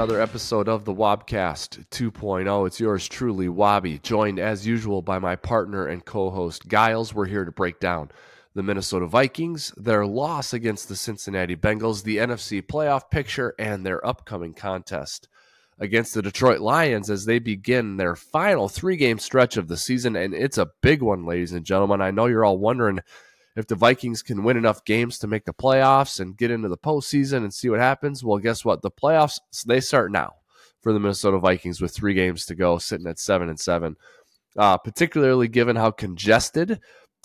another episode of the Wobcast 2.0. It's yours truly, Wobby, joined as usual by my partner and co host, Gyles. We're here to break down the Minnesota Vikings, their loss against the Cincinnati Bengals, the NFC playoff picture, and their upcoming contest against the Detroit Lions as they begin their final three game stretch of the season. And it's a big one, ladies and gentlemen. I know you're all wondering if the Vikings can win enough games to make the playoffs and get into the postseason and see what happens, well, guess what? The playoffs they start now for the Minnesota Vikings with three games to go, sitting at seven and seven. Uh, particularly given how congested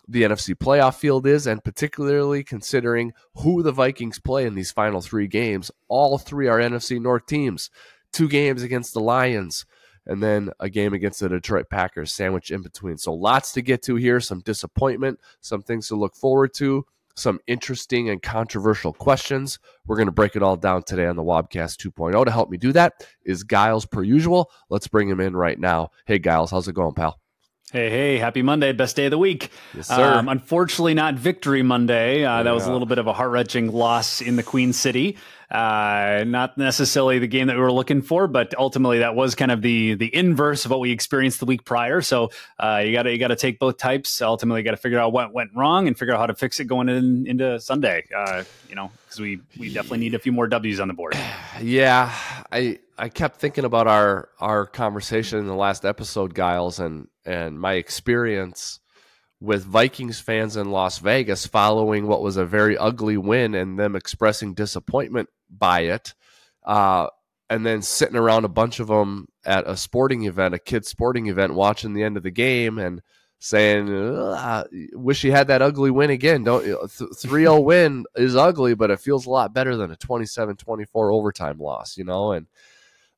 the NFC playoff field is, and particularly considering who the Vikings play in these final three games. All three are NFC North teams. Two games against the Lions, and then a game against the Detroit Packers sandwiched in between. So lots to get to here, some disappointment, some things to look forward to, some interesting and controversial questions. We're going to break it all down today on the Wobcast 2.0. To help me do that is Gyles per usual. Let's bring him in right now. Hey Gyles, how's it going, pal? Hey, hey, happy Monday, best day of the week. Yes, sir. Um, unfortunately, not Victory Monday. Uh, yeah. That was a little bit of a heart wrenching loss in the Queen City. Uh, not necessarily the game that we were looking for, but ultimately that was kind of the the inverse of what we experienced the week prior. So uh, you got to you got to take both types. Ultimately, got to figure out what went wrong and figure out how to fix it going in, into Sunday. Uh, you know, because we we definitely need a few more W's on the board. Yeah, I I kept thinking about our our conversation in the last episode, Gyles, and and my experience with Vikings fans in Las Vegas following what was a very ugly win and them expressing disappointment by it. Uh, and then sitting around a bunch of them at a sporting event, a kid sporting event, watching the end of the game and saying, "Wish you had that ugly win again." Don't 3-0 win is ugly, but it feels a lot better than a 27-24 overtime loss, you know. And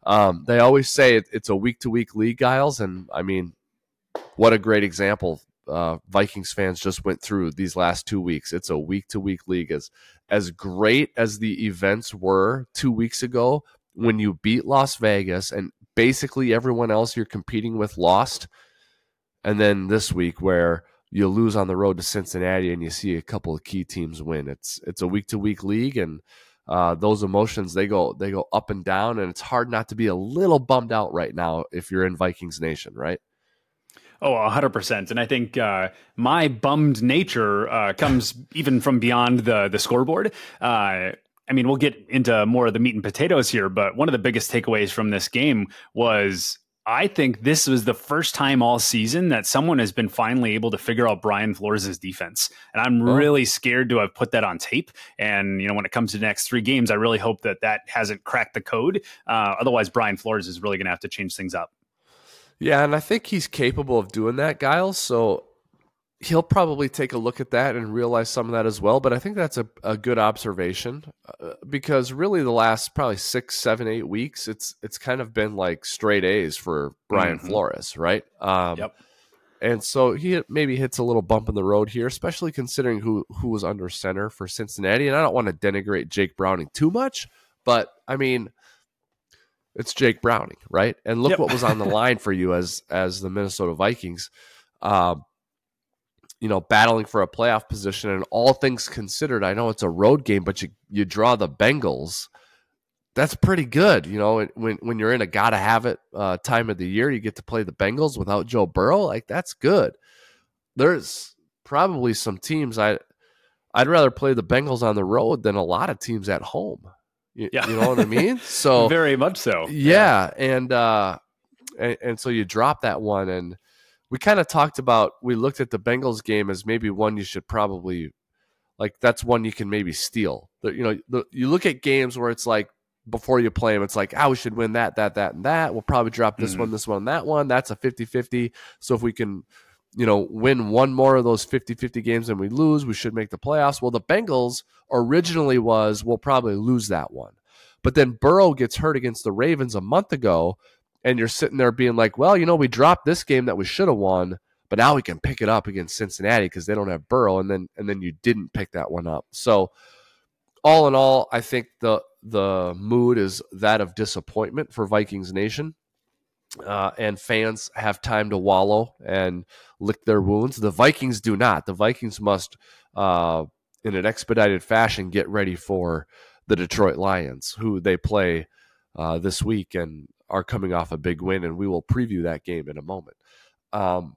um, they always say it, it's a week to week league, Gyles, and I mean, what a great example uh, Vikings fans just went through these last two weeks. It's a week to week league. As as great as the events were two weeks ago, when you beat Las Vegas and basically everyone else you're competing with lost, and then this week where you lose on the road to Cincinnati and you see a couple of key teams win. It's it's a week to week league and. Uh, those emotions they go they go up and down and it's hard not to be a little bummed out right now if you're in Vikings Nation, right? Oh, 100%. And I think uh, my bummed nature uh, comes even from beyond the, the scoreboard. Uh, I mean, we'll get into more of the meat and potatoes here, but one of the biggest takeaways from this game was I think this was the first time all season that someone has been finally able to figure out Brian Flores' defense. And I'm oh. really scared to have put that on tape. And, you know, when it comes to the next three games, I really hope that that hasn't cracked the code. Uh, otherwise, Brian Flores is really going to have to change things up. Yeah, and I think he's capable of doing that, Gyles. So he'll probably take a look at that and realize some of that as well. But I think that's a, a good observation uh, because really the last probably six, seven, eight weeks, it's it's kind of been like straight A's for Brian mm-hmm. Flores, right? Um, yep. And so he maybe hits a little bump in the road here, especially considering who who was under center for Cincinnati. And I don't want to denigrate Jake Browning too much, but I mean it's Jake Browning, right? And look yep. what was on the line for you as as the Minnesota Vikings, um, you know, battling for a playoff position. And all things considered, I know it's a road game, but you you draw the Bengals. That's pretty good, you know. When when you're in a gotta have it uh, time of the year, you get to play the Bengals without Joe Burrow. Like that's good. There's probably some teams I I'd rather play the Bengals on the road than a lot of teams at home. You, yeah. you know what I mean? So very much so. Yeah, and uh, and, and so you drop that one, and we kind of talked about. We looked at the Bengals game as maybe one you should probably like. That's one you can maybe steal. The, you know, the, you look at games where it's like before you play them, it's like, oh, we should win that, that, that, and that. We'll probably drop this mm-hmm. one, this one, that one. That's a 50 50. So if we can, you know, win one more of those 50 50 games and we lose, we should make the playoffs. Well, the Bengals originally was, we'll probably lose that one. But then Burrow gets hurt against the Ravens a month ago, and you're sitting there being like, well, you know, we dropped this game that we should have won, but now we can pick it up against Cincinnati because they don't have Burrow, and then and then you didn't pick that one up. So all in all, I think the the mood is that of disappointment for Vikings Nation. Uh, and fans have time to wallow and lick their wounds. The Vikings do not. The Vikings must, uh, in an expedited fashion, get ready for the Detroit Lions, who they play uh, this week and are coming off a big win, and we will preview that game in a moment. Um,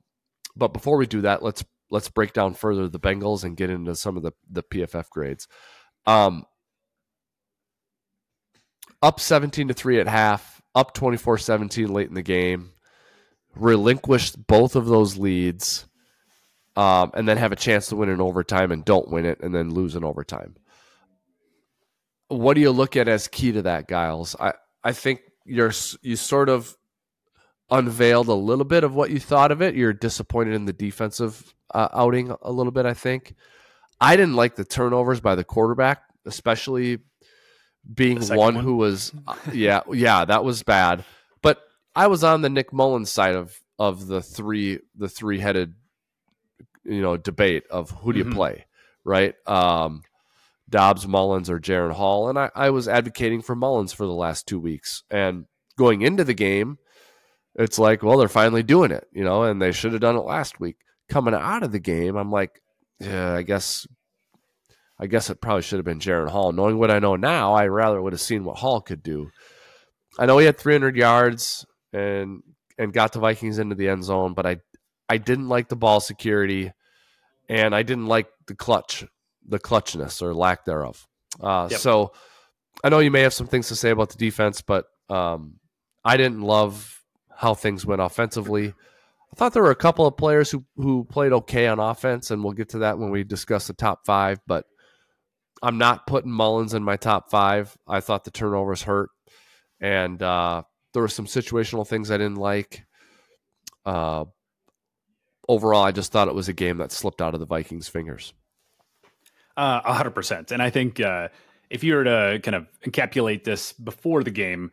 but before we do that, let's let's break down further the Bengals and get into some of the the PFF grades. Um, up 17 to 3 at half, up 24-17 late in the game, relinquished both of those leads, um, and then have a chance to win in overtime and don't win it and then lose in overtime. What do you look at as key to that, Gyles? I, I think you're you sort of unveiled a little bit of what you thought of it. You're disappointed in the defensive uh, outing a little bit, I think. I didn't like the turnovers by the quarterback, especially being one, one, who was uh, yeah, yeah, that was bad. But I was on the Nick Mullens side of of the three the three headed you know debate of who do you mm-hmm. play, right? Um Dobbs, Mullens, or Jaren Hall. And I, I was advocating for Mullens for the last two weeks. And going into the game, it's like, well, they're finally doing it, you know, and they should have done it last week. Coming out of the game, I'm like, yeah, I guess I guess it probably should have been Jaren Hall. Knowing what I know now, I rather would have seen what Hall could do. I know he had 300 yards and and got the Vikings into the end zone, but I I didn't like the ball security, and I didn't like the clutch, the clutchness or lack thereof. Uh, yep. So I know you may have some things to say about the defense, but um, I didn't love how things went offensively. I thought there were a couple of players who who played okay on offense, and we'll get to that when we discuss the top five. But I'm not putting Mullens in my top five. I thought the turnovers hurt, and uh, there were some situational things I didn't like. Uh, overall, I just thought it was a game that slipped out of the Vikings' fingers. Uh, a hundred percent, and I think uh, if you were to kind of encapsulate this before the game,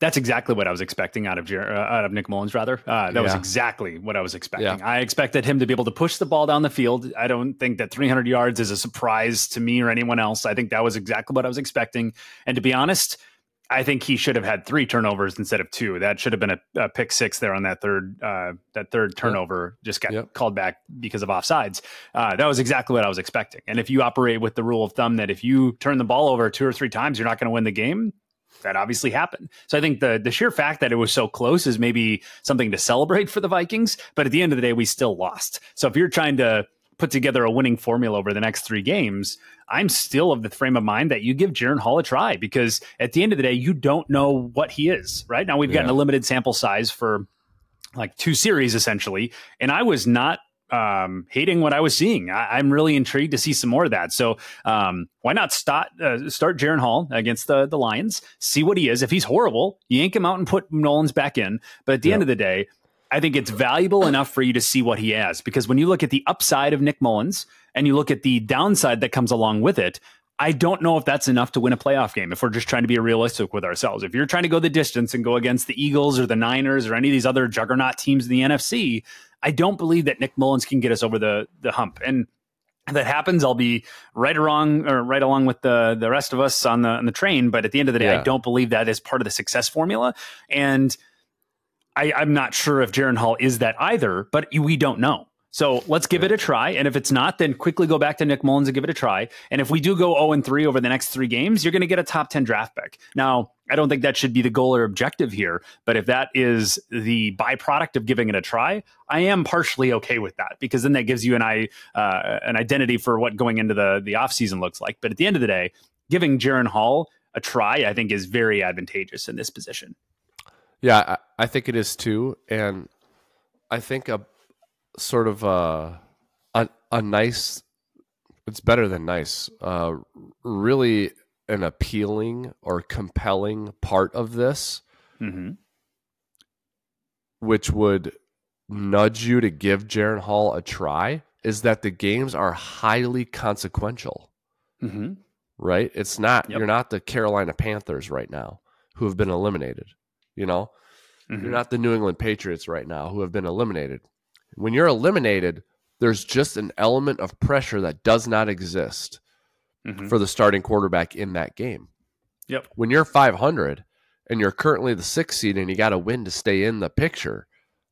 that's exactly what I was expecting out of Jer- uh, out of Nick Mullens. Rather, uh, that yeah. was exactly what I was expecting. Yeah. I expected him to be able to push the ball down the field. I don't think that 300 yards is a surprise to me or anyone else. I think that was exactly what I was expecting. And to be honest, I think he should have had three turnovers instead of two. That should have been a, a pick six there on that third uh, that third turnover. Yep. Just got yep. called back because of offsides. Uh, that was exactly what I was expecting. And if you operate with the rule of thumb that if you turn the ball over two or three times, you're not going to win the game, that obviously happened. So I think the the sheer fact that it was so close is maybe something to celebrate for the Vikings. But at the end of the day, we still lost. So if you're trying to put together a winning formula over the next three games, I'm still of the frame of mind that you give Jaren Hall a try because at the end of the day, you don't know what he is. Right now, we've yeah. gotten a limited sample size for like two series essentially, and I was not um, hating what I was seeing. I, am really intrigued to see some more of that. So um, why not start uh, start Jaren Hall against the the Lions? See what he is. If he's horrible, yank him out and put Mullens back in. But at the yep. end of the day, I think it's valuable enough for you to see what he has because when you look at the upside of Nick Mullens and you look at the downside that comes along with it, I don't know if that's enough to win a playoff game if we're just trying to be realistic with ourselves. If you're trying to go the distance and go against the Eagles or the Niners or any of these other juggernaut teams in the NFC, I don't believe that Nick Mullens can get us over the the hump. And if that happens, I'll be right along or right along with the the rest of us on the on the train. But at the end of the day, yeah. I don't believe that is part of the success formula. And I, I'm not sure if Jaren Hall is that either, but we don't know. So let's give it a try. And if it's not, then quickly go back to Nick Mullens and give it a try. And if we do go 0 and 3 over the next three games, you're going to get a top 10 draft pick. Now, I don't think that should be the goal or objective here. But if that is the byproduct of giving it a try, I am partially okay with that because then that gives you an, uh, an identity for what going into the, the offseason looks like. But at the end of the day, giving Jaren Hall a try, I think, is very advantageous in this position. Yeah, I, I think it is too. And I think a sort of a a, a nice it's better than nice uh, really an appealing or compelling part of this mm-hmm. which would nudge you to give Jaren Hall a try is that the games are highly consequential mm-hmm. right it's not yep. you're not the Carolina Panthers right now who have been eliminated you know mm-hmm. you're not the New England Patriots right now who have been eliminated when you're eliminated, there's just an element of pressure that does not exist mm-hmm. for the starting quarterback in that game. Yep. When you're 500 and you're currently the sixth seed and you got to win to stay in the picture,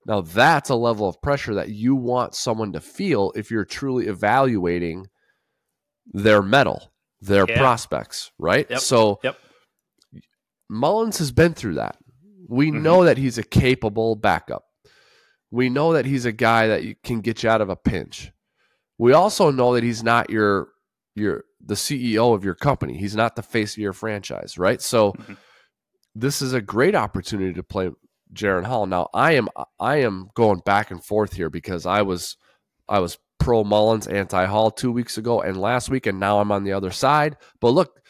now that's a level of pressure that you want someone to feel if you're truly evaluating their mettle, their yeah. prospects, right? Yep. So yep. Mullens has been through that. We Mhm. know that he's a capable backup. We know that he's a guy that can get you out of a pinch. We also know that he's not your your the CEO of your company. He's not the face of your franchise, right? So Mhm. this is a great opportunity to play Jaren Hall. Now I am I am going back and forth here because I was I was pro Mullens, anti Hall two weeks ago and last week, and now I'm on the other side. But look,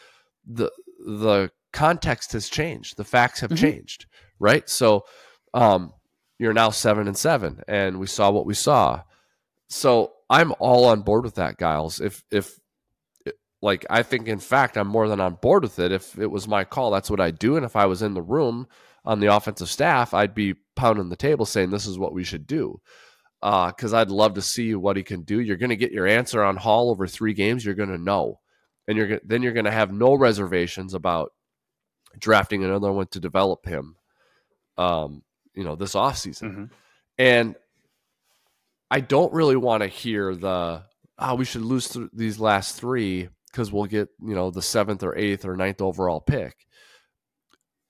the the context has changed. The facts have Mhm. changed, right? So um, you're now seven and seven, and we saw what we saw. So I'm all on board with that, Gyles. If if like I think in fact I'm more than on board with it. If it was my call, that's what I'd do. And if I was in the room on the offensive staff, I'd be pounding the table saying this is what we should do. Because I'd love to see what he can do. You're going to get your answer on Hall over three games. You're going to know, and you're then you're going to have no reservations about drafting another one to develop him. Um, you know, this offseason. Mhm. And I don't really want to hear the oh we should lose th- these last three because we'll get you know the seventh or eighth or ninth overall pick.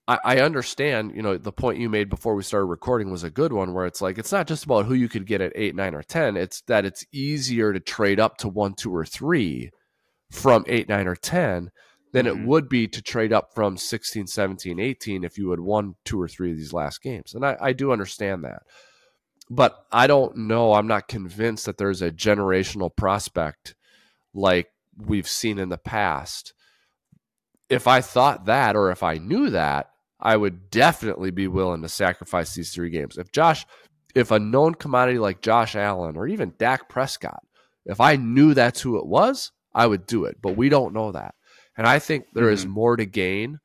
I, I understand, you know, the point you made before we started recording was a good one, where it's like it's not just about who you could get at eight, nine, or ten. It's that it's easier to trade up to one, two, or three from eight, nine, or ten than it Mhm. would be to trade up from 16, 17, 18 if you had won two or three of these last games. And I, I do understand that. But I don't know. I'm not convinced that there's a generational prospect like we've seen in the past. If I thought that or if I knew that, I would definitely be willing to sacrifice these three games. If Josh, if a known commodity like Josh Allen or even Dak Prescott, if I knew that's who it was, I would do it. But we don't know that. And I think there is Mhm. more to gain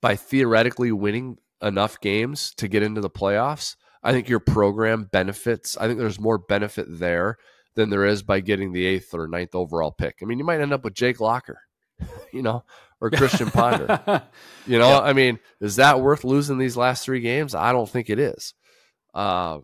by theoretically winning enough games to get into the playoffs. I think your program benefits. I think there's more benefit there than there is by getting the eighth or ninth overall pick. I mean, you might end up with Jake Locker, you know, or Christian Ponder. You know. I mean, is that worth losing these last three games? I don't think it is. Uh,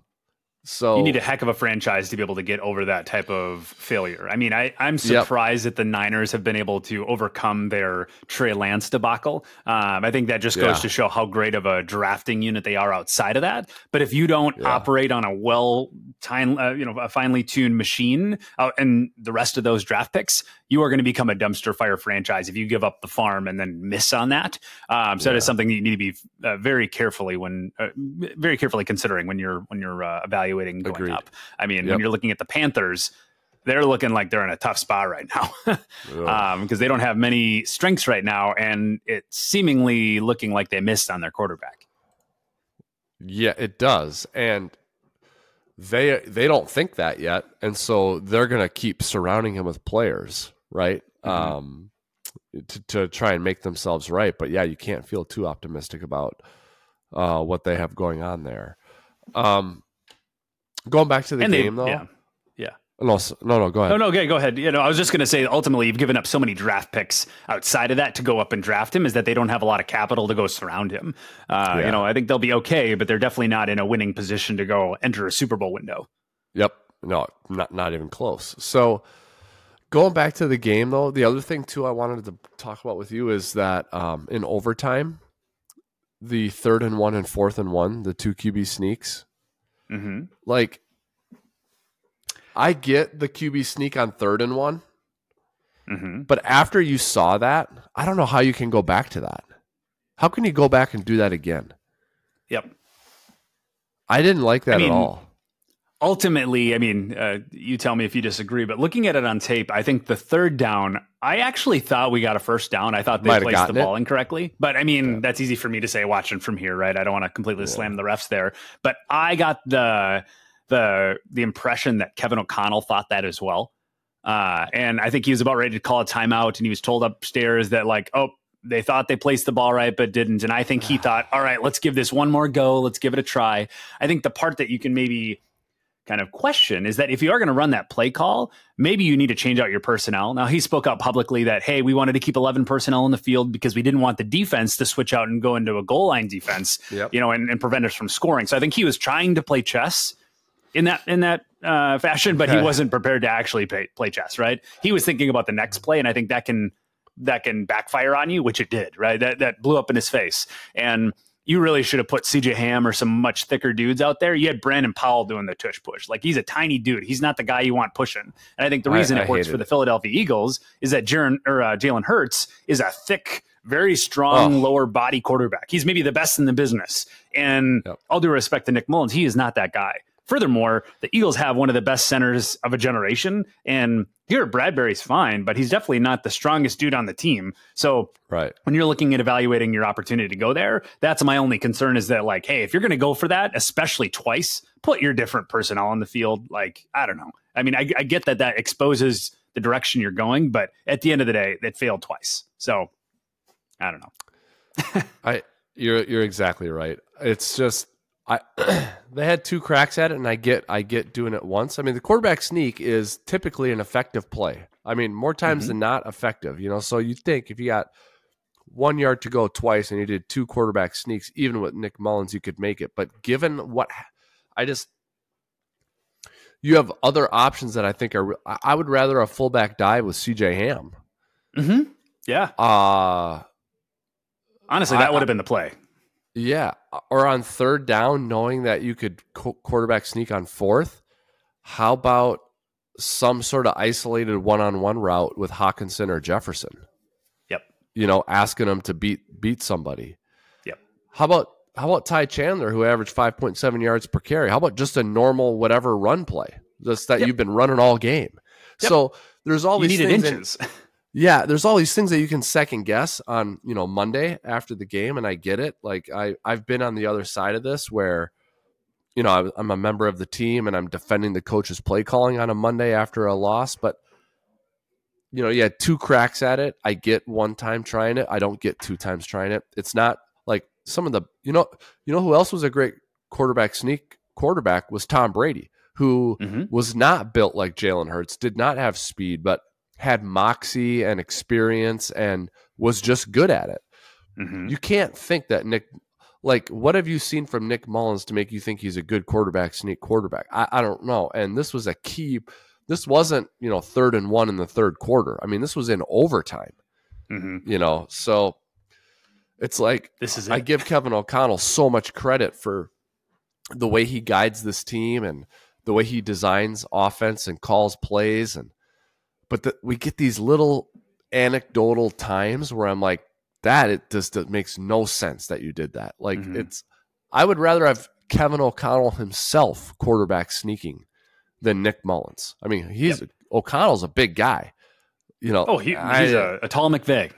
so You need a heck of a franchise to be able to get over that type of failure. I mean, I, I'm surprised that the Niners have been able to overcome their Trey Lance debacle. Um, I think that just goes Yeah. to show how great of a drafting unit they are outside of that. But if you don't Yeah. operate on a well, time, uh, you know, a finely tuned machine, uh, and the rest of those draft picks, you are going to become a dumpster fire franchise if you give up the farm and then miss on that. Um, so that is something that you need to be uh, very carefully when, uh, very carefully considering when you're when you're uh, evaluating going Agreed. up. I mean, Yep. when you're looking at the Panthers, they're looking like they're in a tough spot right now because they don't have many strengths right now, and it's seemingly looking like they missed on their quarterback. Yeah, it does. And they they don't think that yet. And so they're going to keep surrounding him with players, right? Mhm. Um to, to try and make themselves right. But yeah, you can't feel too optimistic about uh, what they have going on there. Um, going back to the and game they, though. yeah. Yeah. No, no, no. Go ahead. No, no, okay, go ahead. You know, I was just going to say, ultimately, you've given up so many draft picks outside of that to go up and draft him, is that they don't have a lot of capital to go surround him. Uh, Yeah. You know, I think they'll be okay, but they're definitely not in a winning position to go enter a Super Bowl window. Yep. No, not not even close. So going back to the game though, the other thing too I wanted to talk about with you is that um, in overtime, the third and one and fourth and one, the two QB sneaks, hmm like I get the QB sneak on third and one, hmm but after you saw that, I don't know how you can go back to that. How can you go back and do that again? Yep. I didn't like that I mean, at all. Ultimately, I mean, uh, you tell me if you disagree, but looking at it on tape, I think the third down, I actually thought we got a first down. I thought they Might placed the gotten it. ball incorrectly. But I mean, that's easy for me to say watching from here, right? I don't want to completely Yeah. slam the refs there. But I got the the the impression that Kevin O'Connell thought that as well. Uh, and I think he was about ready to call a timeout, and he was told upstairs that like, oh, they thought they placed the ball right, but didn't. And I think he thought, all right, let's give this one more go. Let's give it a try. I think the part that you can maybe kind of question is that if you are going to run that play call, maybe you need to change out your personnel. Now, he spoke out publicly that, hey, we wanted to keep 11 personnel in the field because we didn't want the defense to switch out and go into a goal line defense, Yep. you know, and, and prevent us from scoring. So I think he was trying to play chess in that in that uh, fashion, but he wasn't prepared to actually play, play chess. Right? He was thinking about the next play, and I think that can that can backfire on you, which it did, right? That that blew up in his face. And you really should have put CJ Ham or some much thicker dudes out there. You had Brandon Powell doing the tush push. Like he's a tiny dude. He's not the guy you want pushing. And I think the reason I, I it works for the Philadelphia Eagles is that Jaren or uh, Jalen Hurts is a thick, very strong oh. lower body quarterback. He's maybe the best in the business. And yep. all due respect to Nick Mullens, he is not that guy. Furthermore, the Eagles have one of the best centers of a generation, and Garrett Bradbury's fine, but he's definitely not the strongest dude on the team. So, right when you're looking at evaluating your opportunity to go there, that's my only concern is that like, hey, if you're going to go for that, especially twice, put your different personnel on the field. Like, I don't know. I mean, I, I get that that exposes the direction you're going, but at the end of the day, it failed twice. So, I don't know. I you're you're exactly right. It's just I they had two cracks at it, and I get I get doing it once. I mean, the quarterback sneak is typically an effective play. I mean, more times mm-hmm. than not, effective. You know, so you think if you got one yard to go twice, and you did two quarterback sneaks, even with Nick Mullens, you could make it. But given what I just you have other options that I think are. I would rather a fullback dive with C.J. Ham. Hmm. Yeah. Uh honestly, that would have been the play. Yeah, uh, or on third down, knowing that you could quarterback sneak on fourth. How about some sort of isolated one-on-one route with Hockenson or Jefferson? Yep. You know, asking them to beat beat somebody. Yep. How about how about Ty Chandler, who averaged five point seven yards per carry? How about just a normal whatever run play, just that yep. you've been running all game? Yep. So there's all you these things inches. In, Yeah, there's all these things that you can second guess on, you know, Monday after the game, and I get it. Like I, I've been on the other side of this where, you know, I'm a member of the team and I'm defending the coach's play calling on a Monday after a loss, but you know, you had two cracks at it. I get one time trying it. I don't get two times trying it. It's not like some of the, you know, you know who else was a great quarterback sneak quarterback was Tom Brady, who mm-hmm. was not built like Jalen Hurts, did not have speed, but had moxie and experience and was just good at it. Mm-hmm. You can't think that Nick, like, what have you seen from Nick Mullens to make you think he's a good quarterback, sneak quarterback? I, I don't know. And this was a key. This wasn't, you know, third and one in the third quarter. I mean, this was in overtime. Mm-hmm. You know, so it's like this is. It. I give Kevin O'Connell so much credit for the way he guides this team and the way he designs offense and calls plays and but the, we get these little anecdotal times where I'm like, that it just it makes no sense that you did that. Like mm-hmm. it's, I would rather have Kevin O'Connell himself quarterback sneaking than Nick Mullens. I mean, he's yep. O'Connell's a big guy. You know, oh, he, he's I, a, a tall McVay.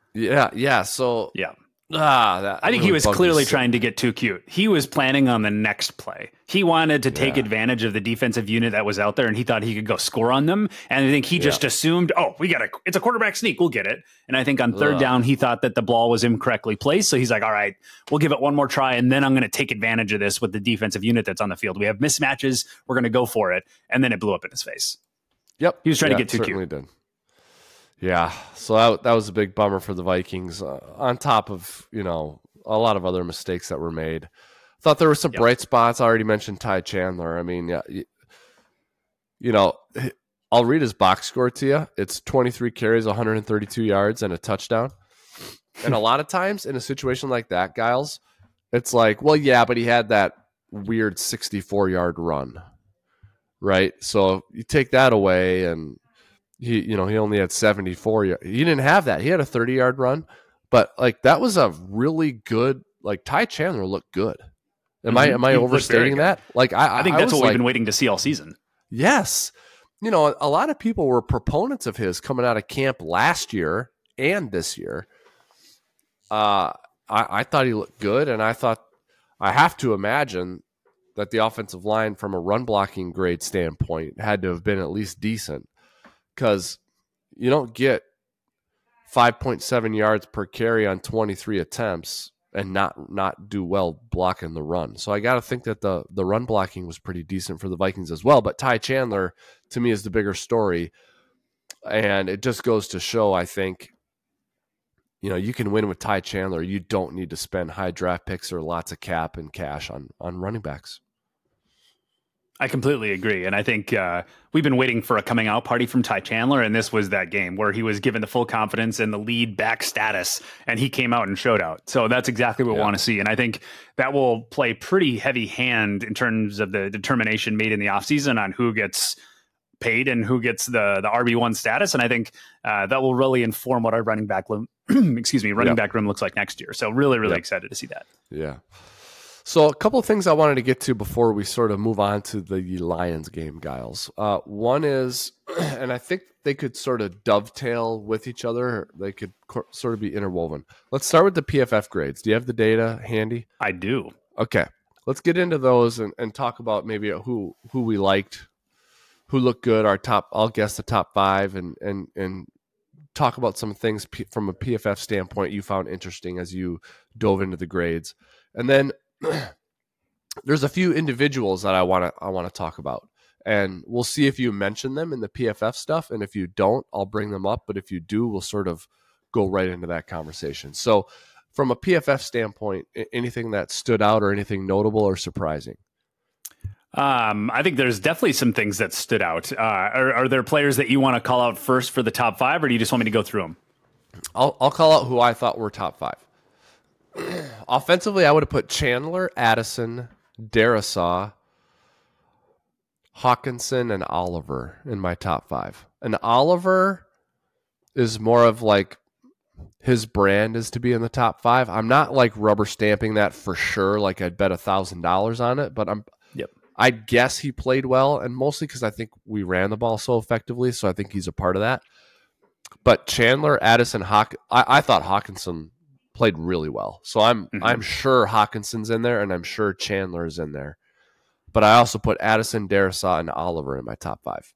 yeah, yeah. So yeah, Ah, that I think really he was clearly trying to get too cute. He was planning on the next play. He wanted to take yeah. advantage of the defensive unit that was out there, and he thought he could go score on them. And I think he just yeah. assumed, oh, we got a, it's a quarterback sneak, we'll get it. And I think on third Ugh. down, he thought that the ball was incorrectly placed, so he's like, all right, we'll give it one more try, and then I'm going to take advantage of this with the defensive unit that's on the field. We have mismatches, we're going to go for it, and then it blew up in his face. Yep, he was trying yeah, to get too cute. Did. Yeah, so that, that was a big bummer for the Vikings. Uh, on top of you know a lot of other mistakes that were made. Thought there were some yep. bright spots. I already mentioned Ty Chandler. I mean, yeah, you know, I'll read his box score to you. It's 23 carries, 132 yards, and a touchdown. and a lot of times in a situation like that, Gyles, it's like, well, yeah, but he had that weird 64 yard run, right? So you take that away, and he, you know, he only had 74. He didn't have that. He had a 30 yard run, but like that was a really good like Ty Chandler looked good. Am mm-hmm. I am I overstating that? Like I, I think that's I what we've been waiting to see all season. Yes. You know, a lot of people were proponents of his coming out of camp last year and this year. Uh I, I thought he looked good and I thought I have to imagine that the offensive line from a run blocking grade standpoint had to have been at least decent because you don't get 5.7 yards per carry on 23 attempts and not not do well blocking the run. So I got to think that the the run blocking was pretty decent for the Vikings as well. But Ty Chandler to me is the bigger story, and it just goes to show. I think you know you can win with Ty Chandler. You don't need to spend high draft picks or lots of cap and cash on on running backs. I completely agree. And I think uh, we've been waiting for a coming out party from Ty Chandler, and this was that game where he was given the full confidence and the lead back status, and he came out and showed out. So that's exactly what yeah. we want to see. And I think that will play pretty heavy hand in terms of the determination made in the offseason on who gets paid and who gets the the RB one status. And I think uh, that will really inform what our running back room, excuse me, running back room looks like next year. So really, really excited to see that. Yeah. So, a couple of things I wanted to get to before we sort of move on to the Lions game, Gyles. Uh, one is, and I think they could sort of dovetail with each other. They could co- sort of be interwoven. Let's start with the PFF grades. Do you have the data handy? I do. Okay, let's get into those and, and talk about maybe who who we liked, who looked good. Our top, I'll guess the top five, and and and talk about some things P- from a PFF standpoint you found interesting as you dove into the grades, and then there's a few individuals that I want to I want to talk about, and we'll see if you mention them in the PFF stuff, and if you don't, I'll bring them up. But if you do, we'll sort of go right into that conversation. So, from a PFF standpoint, anything that stood out or anything notable or surprising? Um, I think there's definitely some things that stood out. Uh, are, are, there players that you want to call out first for the top five, or do you just want me to go through them? I'll, I'll call out who I thought were top five. Offensively, I would have put Chandler, Addison, Darrisaw, Hockenson, and Oliver in my top five. And Oliver is more of like his brand is to be in the top five. I'm not like rubber stamping that for sure. Like I'd bet a thousand dollars on it, but I'm. Yep. I guess he played well, and mostly because I think we ran the ball so effectively, so I think he's a part of that. But Chandler, Addison, Hawk, I, I thought Hockenson played really well. So I'm mm-hmm. I'm sure Hockenson's in there, and I'm sure Chandler is in there. But I also put Addison, Darrisaw, and Oliver in my top five.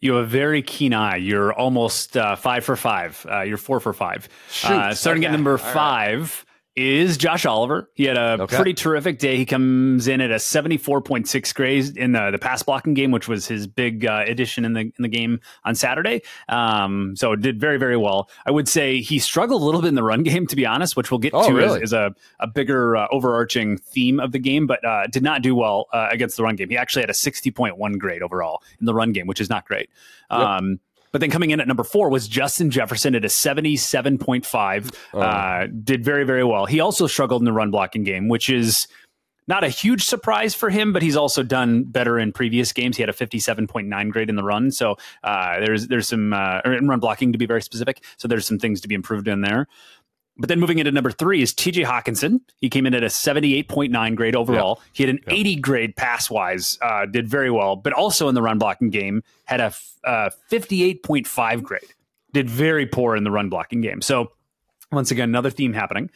You have a very keen eye. You're almost uh, five for five. Uh, you're four for five. Uh, starting okay. at number All five, is Josh Oliver. He had a okay. pretty terrific day. He comes in at a 74.6 grade in the, the pass blocking game, which was his big uh, addition in the in the game on Saturday. Um, so did very, very well. I would say he struggled a little bit in the run game, to be honest, which we'll get oh, to really? as, as, a, a bigger uh, overarching theme of the game, but uh, did not do well uh, against the run game. He actually had a 60.1 grade overall in the run game, which is not great. Um, yep. But then coming in at number four was Justin Jefferson at a 77.5. Oh. Uh, did very, very well. He also struggled in the run blocking game, which is not a huge surprise for him, but he's also done better in previous games. He had a 57.9 grade in the run. So uh, there's there's some uh, in run blocking to be very specific. So there's some things to be improved in there. But then moving into number three is TJ Hockenson. He came in at a 78.9 grade overall. Yep. He had an yep. 80 grade pass wise, uh, did very well, but also in the run blocking game had a uh, 58.5 grade, did very poor in the run blocking game. So, once again, another theme happening.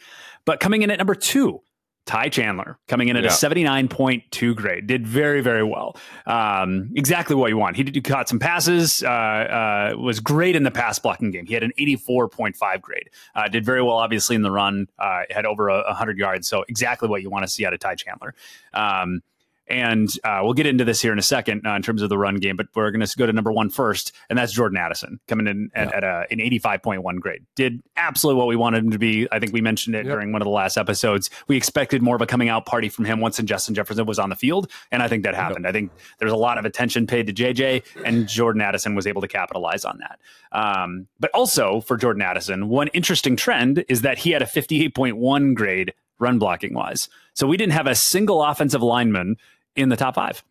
But coming in at number two Ty Chandler coming in at yeah. a 79.2 grade. Did very, very well. Um, exactly what you want. He did, caught some passes, uh, uh, was great in the pass blocking game. He had an 84.5 grade. Uh, did very well, obviously, in the run, uh, had over a 100 yards. So, exactly what you want to see out of Ty Chandler. Um, and uh, we'll get into this here in a second uh, in terms of the run game, but we're going to go to number one first, and that's Jordan Addison coming in at, yeah. at a, an 85.1 grade. Did absolutely what we wanted him to be. I think we mentioned it yep. during one of the last episodes. We expected more of a coming out party from him once Justin Jefferson was on the field, and I think that happened. Yep. I think there's a lot of attention paid to JJ, and Jordan Addison was able to capitalize on that. Um, but also for Jordan Addison, one interesting trend is that he had a 58.1 grade run blocking wise. So we didn't have a single offensive lineman in the top five.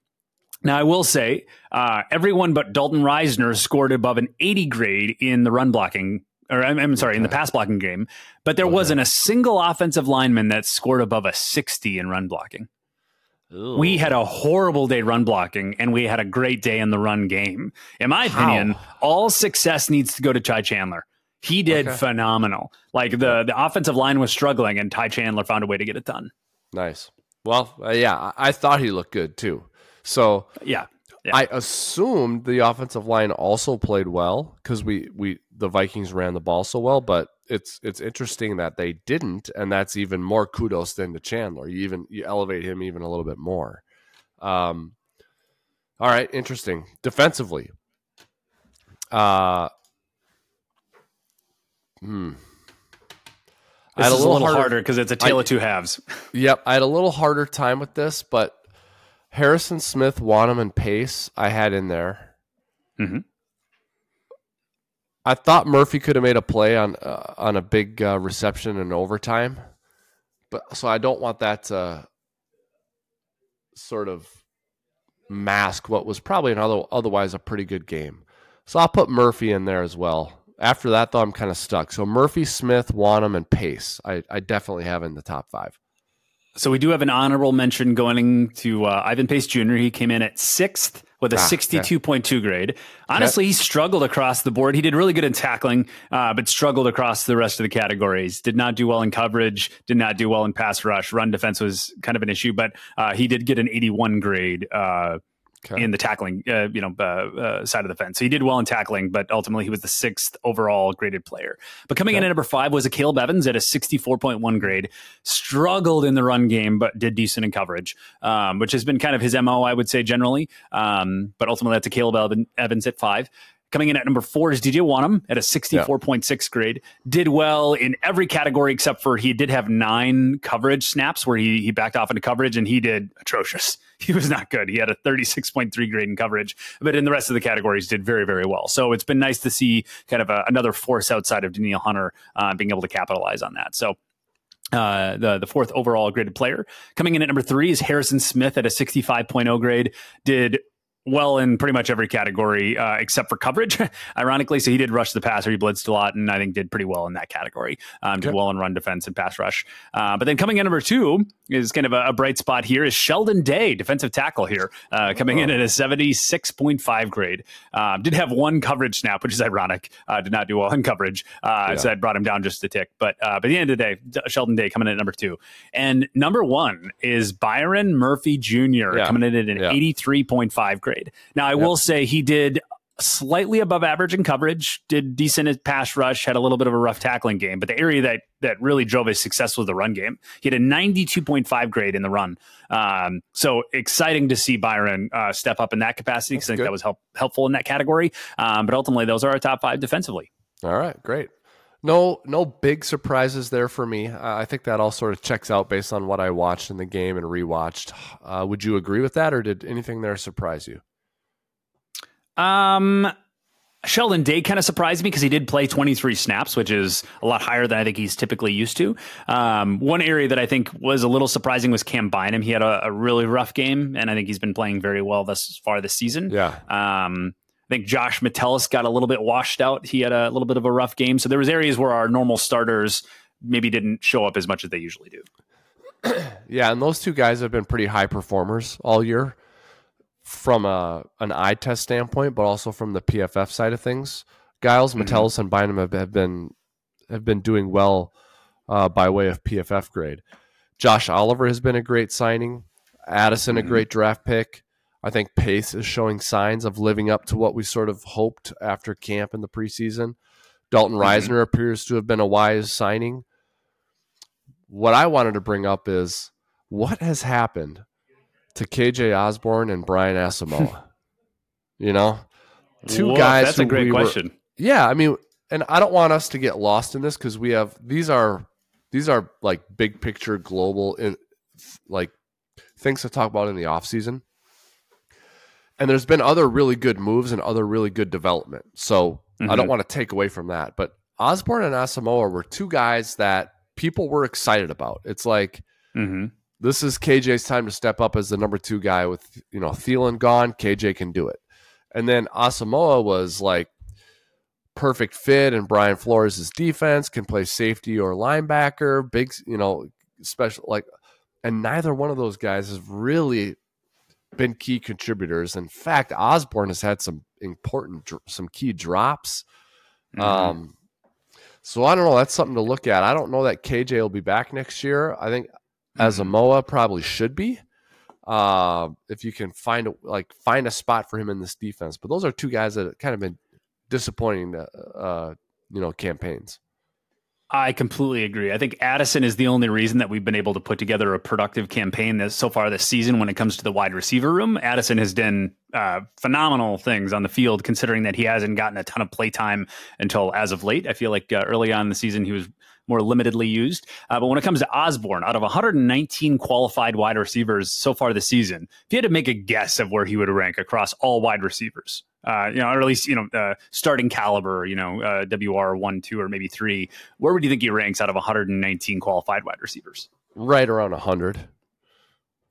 Now, I will say uh, everyone but Dalton Risner scored above an 80 grade in the run blocking, or I'm, I'm sorry, okay. in the pass blocking game, but there okay. wasn't a single offensive lineman that scored above a 60 in run blocking. Ooh. We had a horrible day run blocking, and we had a great day in the run game. In my How? opinion, all success needs to go to Ty Chandler. He did okay. phenomenal. Like the the offensive line was struggling, and Ty Chandler found a way to get it done. Nice. Well, uh, yeah, I thought he looked good too. So yeah, yeah. I assumed the offensive line also played well because we we the Vikings ran the ball so well. But it's it's interesting that they didn't, and that's even more kudos than to Chandler. You even you elevate him even a little bit more. Um, all right, interesting. Defensively, uh, hmm. I had a little, a little harder because it's a tale I, of two halves. Yep, I had a little harder time with this, but Harrison Smith, Wonnum, and Pace. I had in there. Mm-hmm. I thought Murphy could have made a play on uh, on a big uh, reception in overtime, but so I don't want that to sort of mask what was probably another otherwise a pretty good game. So I'll put Murphy in there as well. After that, though, I'm kind of stuck. So Murphy, Smith, Wonnum, and Pace, I, I definitely have in the top five. So we do have an honorable mention going to uh, Ivan Pace Jr. He came in at sixth with a ah, 62.2 grade. Honestly, he struggled across the board. He did really good in tackling, uh, but struggled across the rest of the categories. Did not do well in coverage, did not do well in pass rush. Run defense was kind of an issue, but uh, he did get an 81 grade. Okay. in the tackling, uh, you know, uh, uh, side of the fence. So he did well in tackling, but ultimately he was the sixth overall graded player. But coming okay. in at number five was Akayleb Evans at a 64.1 grade. Struggled in the run game, but did decent in coverage, um, which has been kind of his mo, I would say generally. Um, but ultimately that's Akayleb Evans at five. Coming in at number four is DJ Wonnum at a 64.6 yeah. grade. Did well in every category except for he did have nine coverage snaps where he, he backed off into coverage and he did atrocious. He was not good. He had a 36.3 grade in coverage, but in the rest of the categories did very, very well. So it's been nice to see kind of a, another force outside of Danielle Hunter uh, being able to capitalize on that. So uh, the the fourth overall graded player. Coming in at number three is Harrison Smith at a 65.0 grade. Did well in pretty much every category uh, except for coverage, ironically. So he did rush the passer, he blitzed a lot, and I think did pretty well in that category. Um, did well in run defense and pass rush. Uh, but then coming in number two is kind of a, a, bright spot here is Sheldon Day, defensive tackle here, uh, coming oh. in at a 76.5 grade. Um, did have one coverage snap, which is ironic. Uh, did not do well in coverage. Uh, yeah. So I brought him down just a tick. But, uh, but at the end of the day, Sheldon Day coming in at number two. And number one is Byron Murphy Jr. Yeah. coming in at an yeah. 83.5 grade Now, I yep. will say he did slightly above average in coverage, did decent at pass rush, had a little bit of a rough tackling game, but the area that that really drove his success was the run game. He had a 92.5 grade in the run. Um, so exciting to see Byron uh, step up in that capacity because I think good. that was help, helpful in that category. Um, but ultimately, those are our top five defensively. All right, great. No, no big surprises there for me. Uh, I think that all sort of checks out based on what I watched in the game and rewatched. Uh, would you agree with that, or did anything there surprise you? Um, Sheldon Day kind of surprised me because he did play 23 snaps, which is a lot higher than I think he's typically used to. Um, one area that I think was a little surprising was Cam Bynum. He had a, a, really rough game, and I think he's been playing very well thus far this season. Yeah. Um, I think Josh Metellus got a little bit washed out. He had a little bit of a rough game. So there was areas where our normal starters maybe didn't show up as much as they usually do. yeah, and those two guys have been pretty high performers all year from a an eye test standpoint, but also from the PFF side of things. Gyles, mm-hmm. Metellus, and Bynum have, have, been have been doing well uh, by way of PFF grade. Josh Oliver has been a great signing. Addison, mm-hmm. a great draft pick. I think Pace is showing signs of living up to what we sort of hoped after camp in the preseason. Dalton mm-hmm. Risner appears to have been a wise signing. What I wanted to bring up is what has happened to KJ Osborn and Brian Asamoah? you know, two Whoa, guys. That's a great we question. Were, yeah, I mean, and I don't want us to get lost in this because we have these are these are like big picture global in like things to talk about in the off season and there's been other really good moves and other really good development. So mm-hmm. I don't mm-hmm. want to take away from that. But Osborn and Asamoah were two guys that people were excited about. It's like mm-hmm. this is KJ's time to step up as the number two guy with you know Thielen gone. KJ can do it. And then Asamoah was like perfect fit and Brian Flores' defense can play safety or linebacker, big, you know, special like and neither one of those guys has really been key contributors. In fact, Osborn has had some important, some key drops. Mm-hmm. Um, so I don't know. That's something to look at. I don't know that KJ will be back next year. I think mm-hmm. Asamoah probably should be. Uh, if you can find a, like find a spot for him in this defense, but those are two guys that have kind of been disappointing, uh, you know, campaigns. I completely agree. I think Addison is the only reason that we've been able to put together a productive campaign this so far this season when it comes to the wide receiver room. Addison has done uh, phenomenal things on the field, considering that he hasn't gotten a ton of play time until as of late. I feel like uh, early on in the season he was more limitedly used. Uh, but when it comes to Osborn, out of 119 qualified wide receivers so far this season, if you had to make a guess of where he would rank across all wide receivers, uh, you know, or at least you know, uh, starting caliber, you know, uh, WR one, two, or maybe three. Where would you think he ranks out of 119 qualified wide receivers? Right around 100.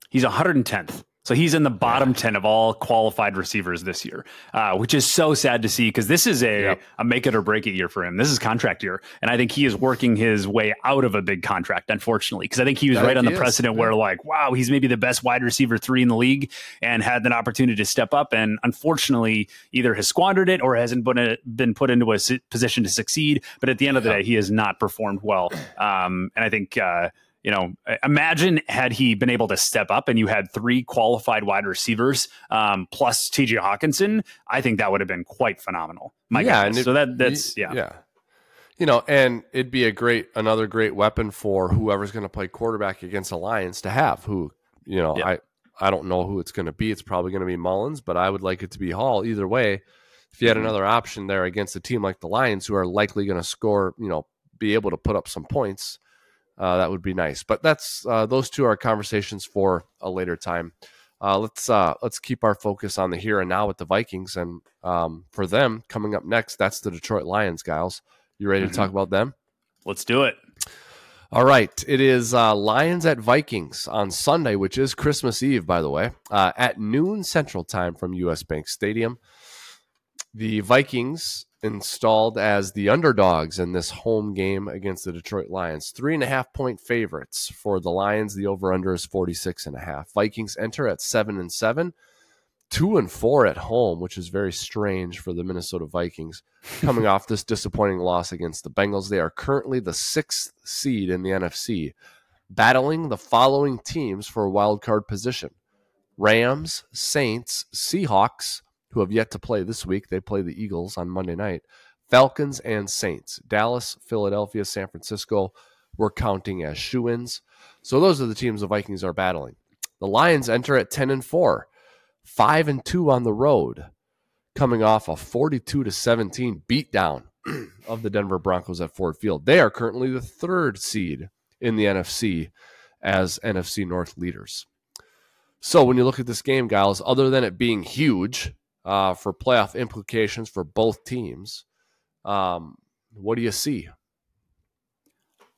He's 110th. So he's in the bottom 10 of all qualified receivers this year, uh, which is so sad to see because this is a, yep. a make it or break it year for him. This is contract year. And I think he is working his way out of a big contract, unfortunately, because I think he was that right on the is. precedent yeah. where, like, wow, he's maybe the best wide receiver three in the league and had an opportunity to step up. And unfortunately, either has squandered it or hasn't been put into a position to succeed. But at the end of the day, he has not performed well. Um, and I think, uh, you know, imagine had he been able to step up and you had three qualified wide receivers um, plus TJ Hockenson, I think that would have been quite phenomenal. My yeah, and it, so that that's yeah. Yeah. You know, and it'd be a great another great weapon for whoever's going to play quarterback against the Lions to have who, you know, yeah. I I don't know who it's going to be. It's probably going to be Mullens, but I would like it to be Hall. Either way, if you had mm-hmm. another option there against a team like the Lions who are likely going to score, you know, be able to put up some points, uh, that would be nice. But that's uh, those two are conversations for a later time. Uh, let's uh, let's keep our focus on the here and now with the Vikings, and um, for them coming up next, that's the Detroit Lions. Gyles, you ready mm-hmm. to talk about them? Let's do it. All right, it is uh, Lions at Vikings on Sunday, which is Christmas Eve, by the way, uh, at noon Central Time from U.S. Bank Stadium. The Vikings installed as the underdogs in this home game against the Detroit Lions. Three and a half point favorites for the Lions. The over under is 46 and a half. Vikings enter at seven and seven, two and four at home, which is very strange for the Minnesota Vikings coming off this disappointing loss against the Bengals. They are currently the sixth seed in the NFC, battling the following teams for a wild card position. Rams, Saints, Seahawks, who have yet to play this week. They play the Eagles on Monday night. Falcons and Saints. Dallas, Philadelphia, San Francisco we're counting as shoe ins. So those are the teams the Vikings are battling. The Lions enter at 10 and 4, 5 and 2 on the road, coming off a 42 to 17 beatdown of the Denver Broncos at Ford Field. They are currently the third seed in the NFC as NFC North leaders. So when you look at this game, guys, other than it being huge, uh, for playoff implications for both teams. Um, what do you see?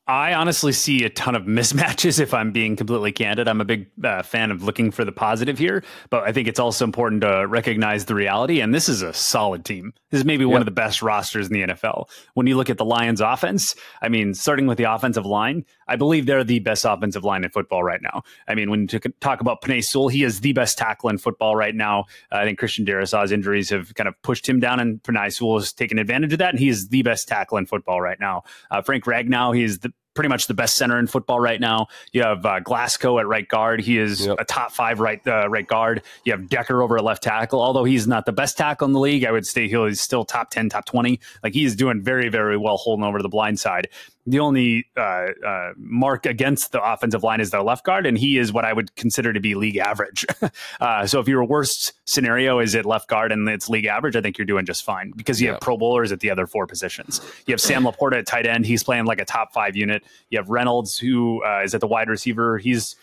I honestly see a ton of mismatches if I'm being completely candid. I'm a big uh, fan of looking for the positive here, but I think it's also important to recognize the reality. And this is a solid team. This is maybe yep. one of the best rosters in the NFL. When you look at the Lions offense, I mean, starting with the offensive line, I believe they're the best offensive line in football right now. I mean, when you talk about Penei Sewell, he is the best tackle in football right now. I think Christian Darrisaw's injuries have kind of pushed him down, and Penei Sewell has taken advantage of that, and he is the best tackle in football right now. Uh, Frank Ragnow, he is the pretty much the best center in football right now. You have uh, Glasgow at right guard. He is yep. a top five right uh, right guard. You have Decker over at left tackle. Although he's not the best tackle in the league, I would say he's still top ten, top twenty. Like he's doing very, very well holding over the blind side the only uh, uh, mark against the offensive line is their left guard, and he is what I would consider to be league average. uh, so if your worst scenario is at left guard and it's league average, I think you're doing just fine because you yeah. have Pro Bowlers at the other four positions. You have Sam LaPorta at tight end; he's playing like a top five unit. You have Reynolds, who uh, is at the wide receiver. He's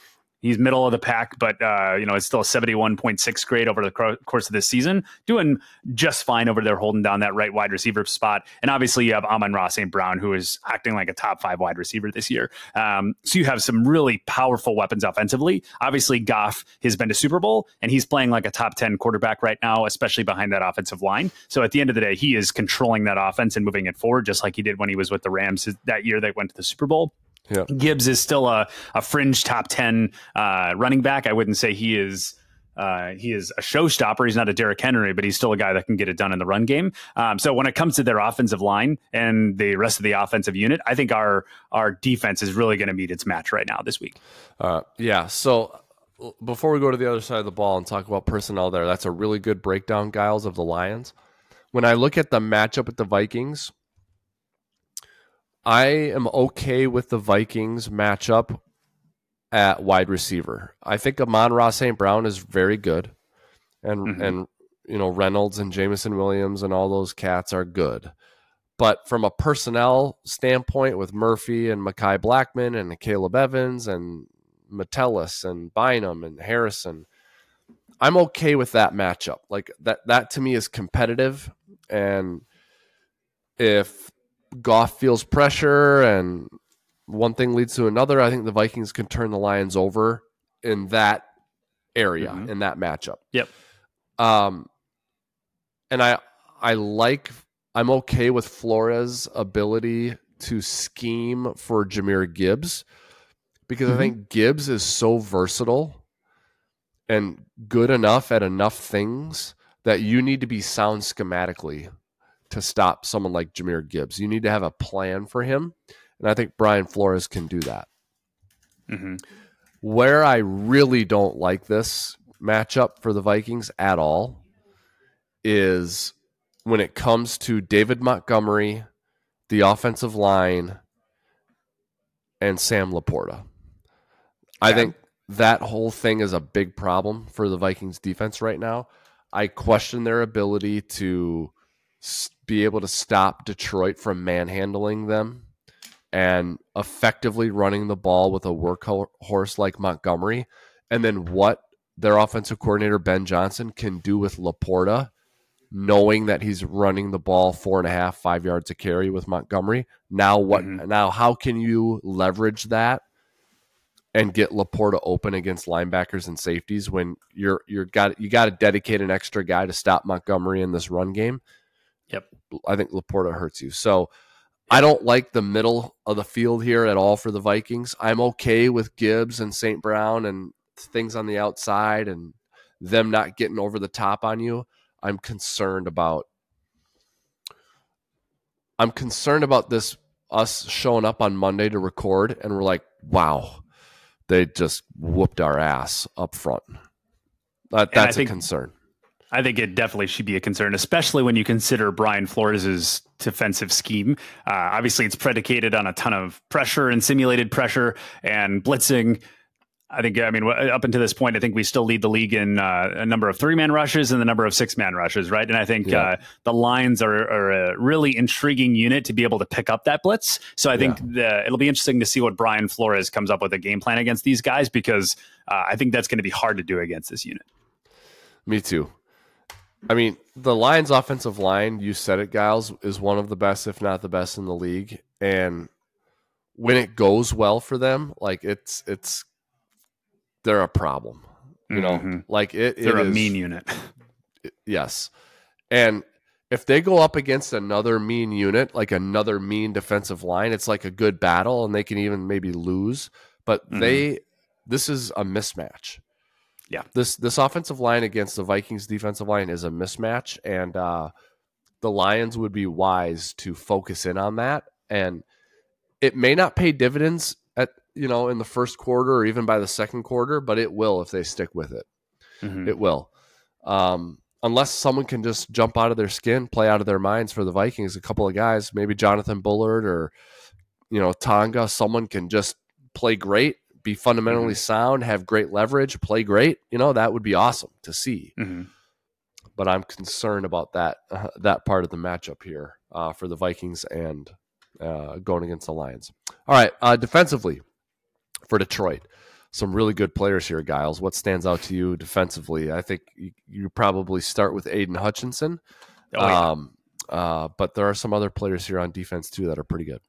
He's middle of the pack, but uh, you know it's still a 71.6 grade over the course of this season, doing just fine over there, holding down that right wide receiver spot. And obviously, you have Amon-Ra St. Brown, who is acting like a top five wide receiver this year. Um, so you have some really powerful weapons offensively. Obviously, Goff has been to Super Bowl, and he's playing like a top 10 quarterback right now, especially behind that offensive line. So at the end of the day, he is controlling that offense and moving it forward, just like he did when he was with the Rams that year they went to the Super Bowl. Yeah. Gibbs is still a, a fringe top 10 uh, running back. I wouldn't say he is. Uh, he is a showstopper. He's not a Derrick Henry, but he's still a guy that can get it done in the run game. Um, so when it comes to their offensive line and the rest of the offensive unit, I think our our defense is really going to meet its match right now this week. Uh, yeah. So before we go to the other side of the ball and talk about personnel there, that's a really good breakdown, Gyles, of the Lions. When I look at the matchup with the Vikings, I am okay with the Vikings matchup at wide receiver. I think Amon-Ra St. Brown is very good. And mm-hmm. and you know, Reynolds and Jameson Williams and all those cats are good. but from a personnel standpoint, with Murphy and Mekhi Blackmon and Akayleb Evans and Metellus and Bynum and Harrison, I'm okay with that matchup. Like that, that to me is competitive. And if Goff feels pressure and one thing leads to another, I think the Vikings can turn the Lions over in that area mm-hmm. in that matchup. Yep. Um, and I I like I'm okay with Flores' ability to scheme for Jahmyr Gibbs because mm-hmm. I think Gibbs is so versatile and good enough at enough things that you need to be sound schematically to stop someone like Jahmyr Gibbs. You need to have a plan for him. And I think Brian Flores can do that. Mm-hmm. Where I really don't like this matchup for the Vikings at all is when it comes to David Montgomery, the offensive line, and Sam LaPorta. I think that whole thing is a big problem for the Vikings defense right now. I question their ability to be able to stop Detroit from manhandling them and effectively running the ball with a workhorse like Montgomery. And then what their offensive coordinator, Ben Johnson, can do with LaPorta, knowing that he's running the ball four and a half, five yards a carry with Montgomery. Now, what? Mm-hmm. Now, how can you leverage that and get LaPorta open against linebackers and safeties when you're you're got you got to dedicate an extra guy to stop Montgomery in this run game? Yep, I think LaPorta hurts you. So I don't like the middle of the field here at all for the Vikings. I'm okay with Gibbs and St. Brown and things on the outside and them not getting over the top on you. I'm concerned about I'm concerned about this us showing up on Monday to record and we're like, wow, they just whooped our ass up front. That, that's a concern. I think it definitely should be a concern, especially when you consider Brian Flores' defensive scheme. Uh, obviously, it's predicated on a ton of pressure and simulated pressure and blitzing. I think, I mean, up until this point, I think we still lead the league in uh, a number of three man rushes and the number of six man rushes, right? And I think yeah. uh, the Lions are, are, a really intriguing unit to be able to pick up that blitz. So I think yeah. the, it'll be interesting to see what Brian Flores comes up with a game plan against these guys because uh, I think that's going to be hard to do against this unit. Me too. I mean, the Lions' offensive line, you said it, Gyles, is one of the best, if not the best, in the league. And when it goes well for them, like it's it's they're a problem. You mm-hmm. know, like it. They're it a is, mean unit. yes, and if they go up against another mean unit, like another mean defensive line, it's like a good battle, and they can even maybe lose. But mm-hmm. they, this is a mismatch yeah, this this offensive line against the Vikings defensive line is a mismatch, and uh, the Lions would be wise to focus in on that. And it may not pay dividends at you know in the first quarter or even by the second quarter, but it will if they stick with it. Mm-hmm. It will. Um, unless someone can just jump out of their skin, play out of their minds for the Vikings. A couple of guys, maybe Jonathan Bullard or you know Tonga, someone can just play great be fundamentally mm-hmm. sound, have great leverage, play great, you know, that would be awesome to see. Mm-hmm. But I'm concerned about that uh, that part of the matchup here uh, for the Vikings and uh, going against the Lions. All right, uh, defensively for Detroit, some really good players here, Gyles. What stands out to you defensively? I think you, you probably start with Aidan Hutchinson. Oh, yeah. um, uh, but there are some other players here on defense too that are pretty good.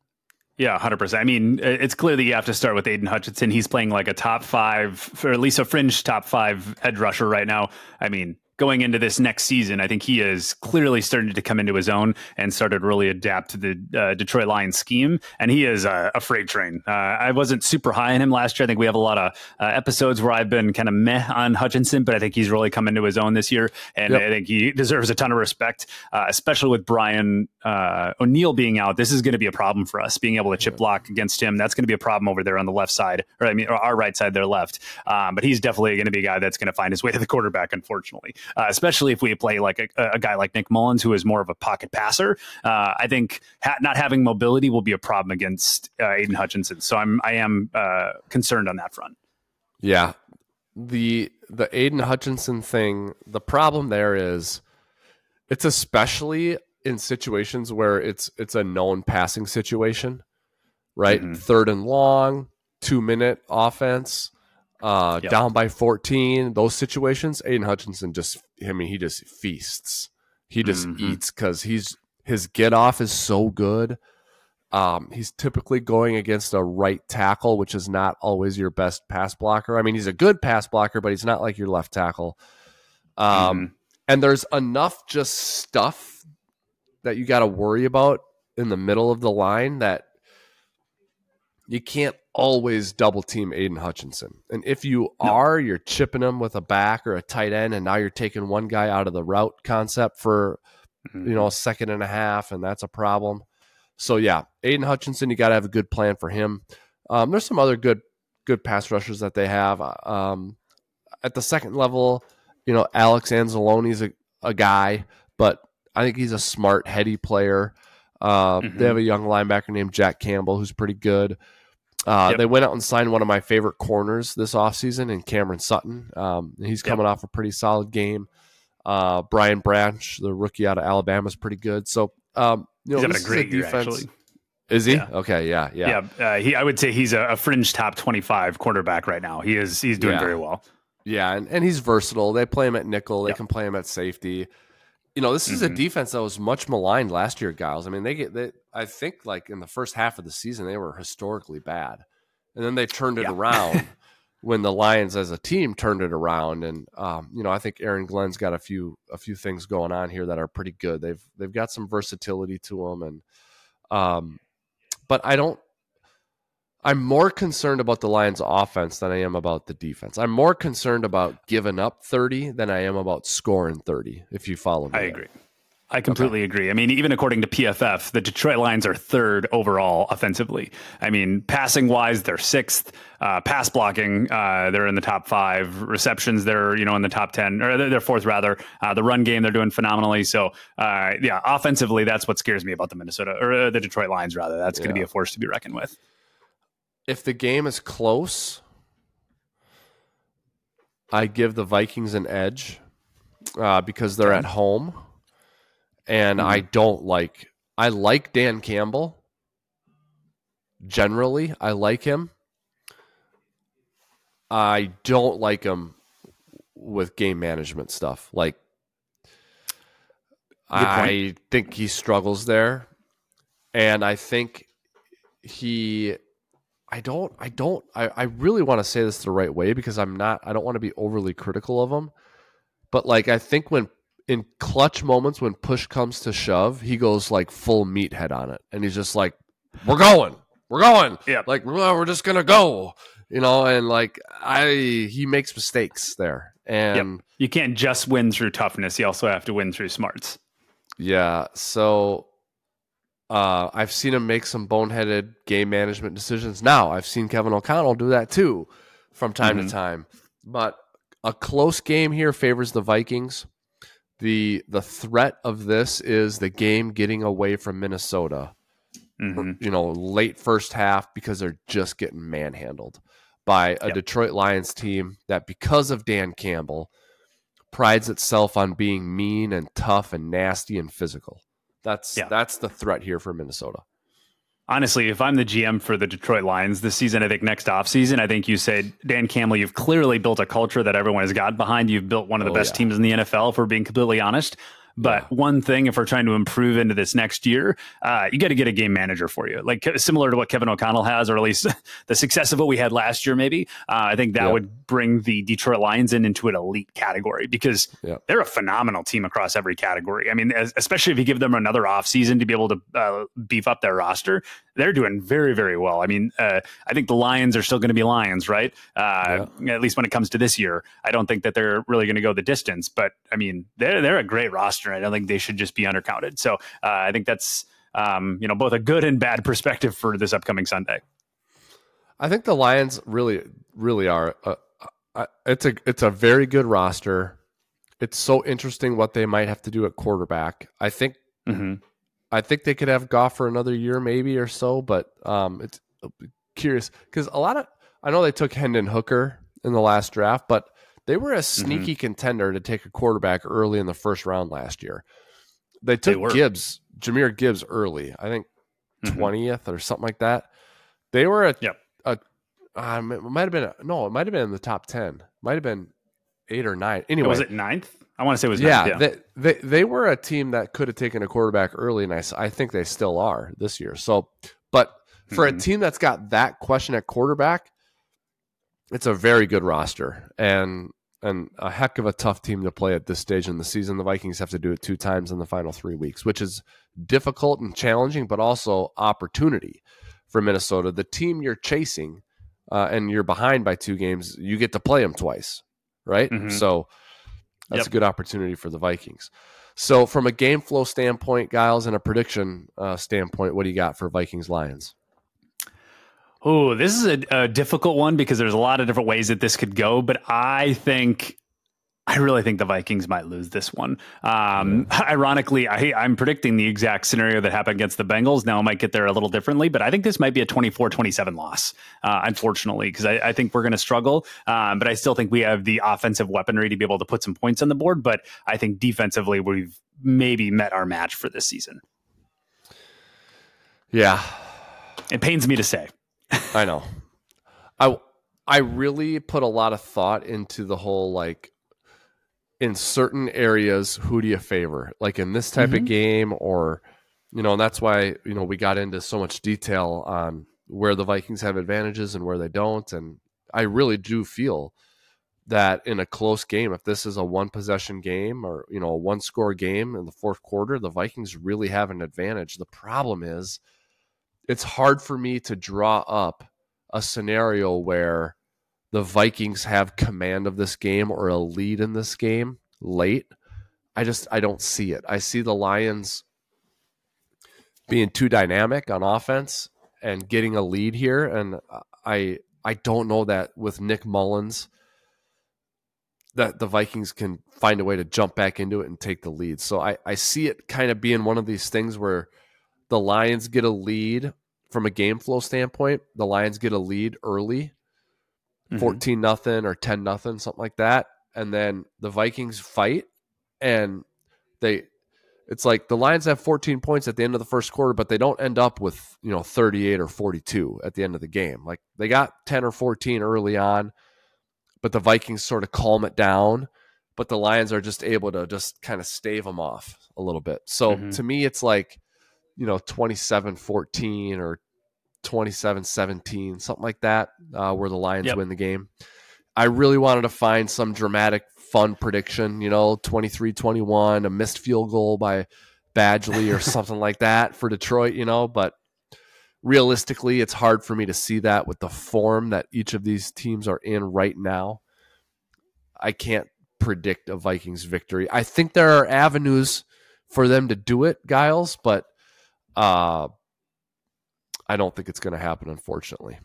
Yeah, 100%. I mean, it's clear that you have to start with Aidan Hutchinson. He's playing like a top five, or at least a fringe top five edge rusher right now. I mean, going into this next season, I think he is clearly starting to come into his own and started really adapt to the uh, Detroit Lions scheme. And he is a, a freight train. Uh, I wasn't super high on him last year. I think we have a lot of uh, episodes where I've been kind of meh on Hutchinson, but I think he's really come into his own this year. And yep. I think he deserves a ton of respect, uh, especially with Brian uh, O'Neill being out. This is going to be a problem for us being able to chip block against him. That's going to be a problem over there on the left side, or I mean, our right side, their left. Um, but he's definitely going to be a guy that's going to find his way to the quarterback, unfortunately uh, especially if we play like a, a, guy like Nick Mullens, who is more of a pocket passer. Uh, I think ha- not having mobility will be a problem against uh, Aidan Hutchinson. So I'm I am uh, concerned on that front. Yeah, the the Aidan Hutchinson thing. The problem there is it's especially in situations where it's it's a known passing situation, right? Mhm. Third and long, two minute offense, uh, Yep. down by fourteen. Those situations, Aidan Hutchinson just I mean he just feasts. He just Mhm. eats because he's his get off is so good. Um, he's typically going against a right tackle, which is not always your best pass blocker. I mean, he's a good pass blocker, but he's not like your left tackle. Um, Mhm. and there's enough just stuff that you got to worry about in the middle of the line that you can't always double team Aidan Hutchinson. And if you No. are, you're chipping him with a back or a tight end, and now you're taking one guy out of the route concept for Mhm. you know a second and a half, and that's a problem. So yeah, Aidan Hutchinson, you got to have a good plan for him. Um, there's some other good good pass rushers that they have. Um, at the second level, you know, Alex Anzalone's a, a guy, but I think he's a smart, heady player. Uh, Mhm. They have a young linebacker named Jack Campbell who's pretty good. Uh, Yep. They went out and signed one of my favorite corners this offseason in Cameron Sutton. Um, he's Yep. coming off a pretty solid game. Uh, Brian Branch, the rookie out of Alabama, is pretty good. So, um, you know, He's having a great is a year, actually. Is he? Yeah. Okay, yeah, yeah. Yeah, uh, he. I would say he's a, a fringe top twenty-five quarterback right now. He is. He's doing Yeah. very well. Yeah, and, and he's versatile. They play him at nickel. They Yep. can play him at safety. You know, this is a Mhm. defense that was much maligned last year, Gyles. I mean, they get they I think like in the first half of the season they were historically bad. And then they turned it Yeah. around when the Lions as a team turned it around and um, you know, I think Aaron Glenn's got a few a few things going on here that are pretty good. They've they've got some versatility to them and um but I don't I'm more concerned about the Lions offense than I am about the defense. I'm more concerned about giving up 30 than I am about scoring 30, if you follow me. I there. agree. I completely agree. I mean, even according to PFF, the Detroit Lions are third overall offensively. I mean, passing wise, they're sixth. Uh, pass blocking, uh, they're in the top five. Receptions, they're you know in the top ten, or they're, fourth rather. Uh, the run game, they're doing phenomenally. So, uh, yeah, offensively, that's what scares me about the Minnesota or uh, the Detroit Lions. Rather, that's going to be a force to be reckoned with. If the game is close, I give the Vikings an edge uh, because they're at home. And I don't like, I like Dan Campbell. Generally, I like him. I don't like him with game management stuff. Like, I think he struggles there. And I think he I don't I don't I, I really want to say this the right way because I'm not I don't want to be overly critical of him. But like I think when in clutch moments when push comes to shove, he goes like full meathead on it. And he's just like, We're going. We're going. Yeah. Like we're just gonna go. You know, and like I he makes mistakes there. And You can't just win through toughness. You also have to win through smarts. Yeah. So uh, I've seen him make some boneheaded game management decisions. Now I've seen Kevin O'Connell do that too from time Mhm. to time. But a close game here favors the Vikings. The the threat of this is the game getting away from Minnesota. Mhm. You know, late first half because they're just getting manhandled by a Yep. Detroit Lions team that because of Dan Campbell prides itself on being mean and tough and nasty and physical. That's Yeah. that's the threat here for Minnesota. Honestly, if I'm the GM for the Detroit Lions this season, I think next offseason, I think you said, Dan Campbell, you've clearly built a culture that everyone has got behind. You've built one of the Oh, best yeah. teams in the NFL, if we're being completely honest. But one thing, if we're trying to improve into this next year, uh, you got to get a game manager for you, like similar to what Kevin O'Connell has, or at least the success of what we had last year. Maybe uh, I think that Yep. would bring the Detroit Lions in into an elite category because Yep. they're a phenomenal team across every category. I mean, as, especially if you give them another offseason to be able to uh, beef up their roster, they're doing very, very well. I mean, uh, I think the Lions are still going to be Lions, right? Uh, At least when it comes to this year, I don't think that they're really going to go the distance. But I mean, they're they're a great roster. I don't think they should just be undercounted. So uh, I think that's um, you know both a good and bad perspective for this upcoming Sunday. I think the Lions really really are. Uh, uh, it's a it's a very good roster. It's so interesting what they might have to do at quarterback. I think hmm I think they could have Goff for another year, maybe or so. But um, it's curious because a lot of I know they took Hendon Hooker in the last draft, but they were a sneaky contender to take a quarterback early in the first round last year. they took were. Gibbs, Jahmyr Gibbs early. I think Mhm. 20th or something like that. They were a, Yep. a um, it might have been a, no, it might have been in the top 10. Might have been 8 or 9. Anyway, Was it ninth? I want to say it was yeah, ninth. They, they they were a team that could have taken a quarterback early, and I, I think they still are this year. So, but for Mhm. a team that's got that question at quarterback, it's a very good roster and and a heck of a tough team to play at this stage in the season. The Vikings have to do it two times in the final three weeks, which is difficult and challenging, but also opportunity for Minnesota. The team you're chasing, uh, and you're behind by two games, you get to play them twice, right? Mhm. So that's Yep. a good opportunity for the Vikings. So, from a game flow standpoint, Gyles, and a prediction uh, standpoint, what do you got for Vikings Lions? Oh, this is a, a difficult one because there's a lot of different ways that this could go, but I think I really think the Vikings might lose this one. Um, Ironically, I, I'm predicting the exact scenario that happened against the Bengals. Now, I might get there a little differently, but I think this might be a 24 27 loss, uh, unfortunately, because I, I think we're going to struggle. Um, but I still think we have the offensive weaponry to be able to put some points on the board. But I think defensively, we've maybe met our match for this season. Yeah, It pains me to say. I know. I I really put a lot of thought into the whole like in certain areas, who do you favor? Like in this type Mhm. of game, or you know, and that's why you know we got into so much detail on where the Vikings have advantages and where they don't. And I really do feel that in a close game, if this is a one possession game or you know a one score game in the fourth quarter, the Vikings really have an advantage. The problem is it's hard for me to draw up a scenario where the Vikings have command of this game or a lead in this game late. I just I don't see it. I see the Lions being too dynamic on offense and getting a lead here and I I don't know that with Nick Mullens that the Vikings can find a way to jump back into it and take the lead. So I, I see it kind of being one of these things where the Lions get a lead from a game flow standpoint. The Lions get a lead early. 14 nothing or 10 nothing, something like that. And then the Vikings fight and they it's like the Lions have 14 points at the end of the first quarter, but they don't end up with, you know, 38 or 42 at the end of the game. Like they got 10 or 14 early on, but the Vikings sort of calm it down. But the Lions are just able to just kind of stave them off a little bit. So Mhm. to me, it's like, you know, 27 14 or 27 17, something like that, uh, where the Lions Yep. win the game. I really wanted to find some dramatic, fun prediction, you know, 23 21, a missed field goal by Badgley or something like that for Detroit, you know, but realistically, it's hard for me to see that with the form that each of these teams are in right now. I can't predict a Vikings victory. I think there are avenues for them to do it, Gyles, but uh, I don't think it's going to happen, unfortunately.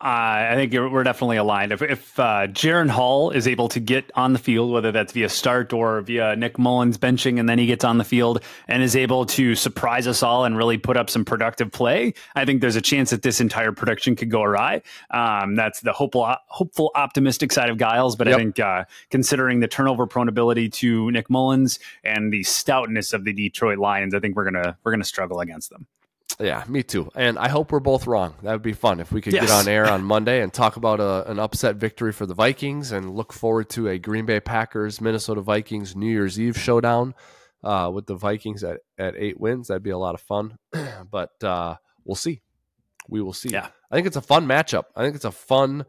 Uh, I think we're definitely aligned. If, if uh, Jaren Hall is able to get on the field, whether that's via start or via Nick Mullens benching, and then he gets on the field and is able to surprise us all and really put up some productive play, I think there's a chance that this entire production could go awry. Um, that's the hopeful, hopeful, optimistic side of Gyles. But Yep. I think uh, considering the turnover prone ability to Nick Mullens and the stoutness of the Detroit Lions, I think we're gonna we're gonna struggle against them. Yeah, me too. And I hope we're both wrong. That would be fun if we could Yes. get on air on Monday and talk about a, an upset victory for the Vikings and look forward to a Green Bay Packers Minnesota Vikings New Year's Eve showdown uh, with the Vikings at, at eight wins. That'd be a lot of fun. but uh, we'll see. We will see. Yeah. I think it's a fun matchup. I think it's a fun,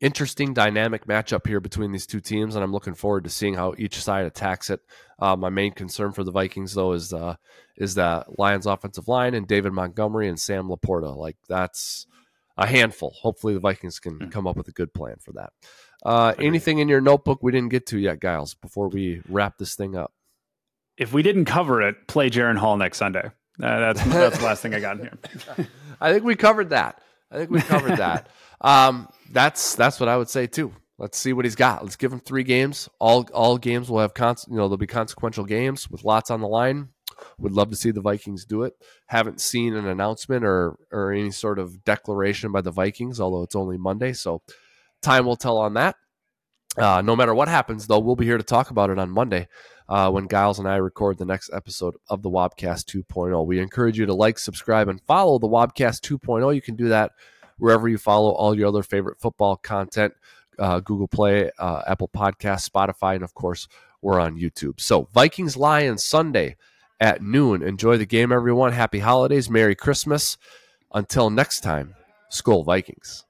interesting, dynamic matchup here between these two teams, and I'm looking forward to seeing how each side attacks it. Uh, my main concern for the Vikings, though, is uh, is that Lions offensive line and David Montgomery and Sam LaPorta. Like that's a handful. Hopefully, the Vikings can Mm. come up with a good plan for that. Uh, anything in your notebook we didn't get to yet, Gyles? Before we wrap this thing up. If we didn't cover it, play Jaren Hall next Sunday. Uh, that's that's the last thing I got in here. I think we covered that. I think we covered that. Um, that's that's what I would say too. Let's see what he's got. Let's give him three games. All all games will have cons- you know there'll be consequential games with lots on the line. Would love to see the Vikings do it. Haven't seen an announcement or or any sort of declaration by the Vikings, although it's only Monday, so time will tell on that. Uh, no matter what happens, though, we'll be here to talk about it on Monday. uh, when Gyles and I record the next episode of the Wobcast 2.0. We encourage you to like, subscribe, and follow the Wobcast 2.0. You can do that wherever you follow all your other favorite football content uh, Google Play, uh, Apple Podcast, Spotify, and of course, we're on YouTube. So, Vikings Lions Sunday at noon. Enjoy the game, everyone. Happy holidays. Merry Christmas. Until next time, Skol Vikings.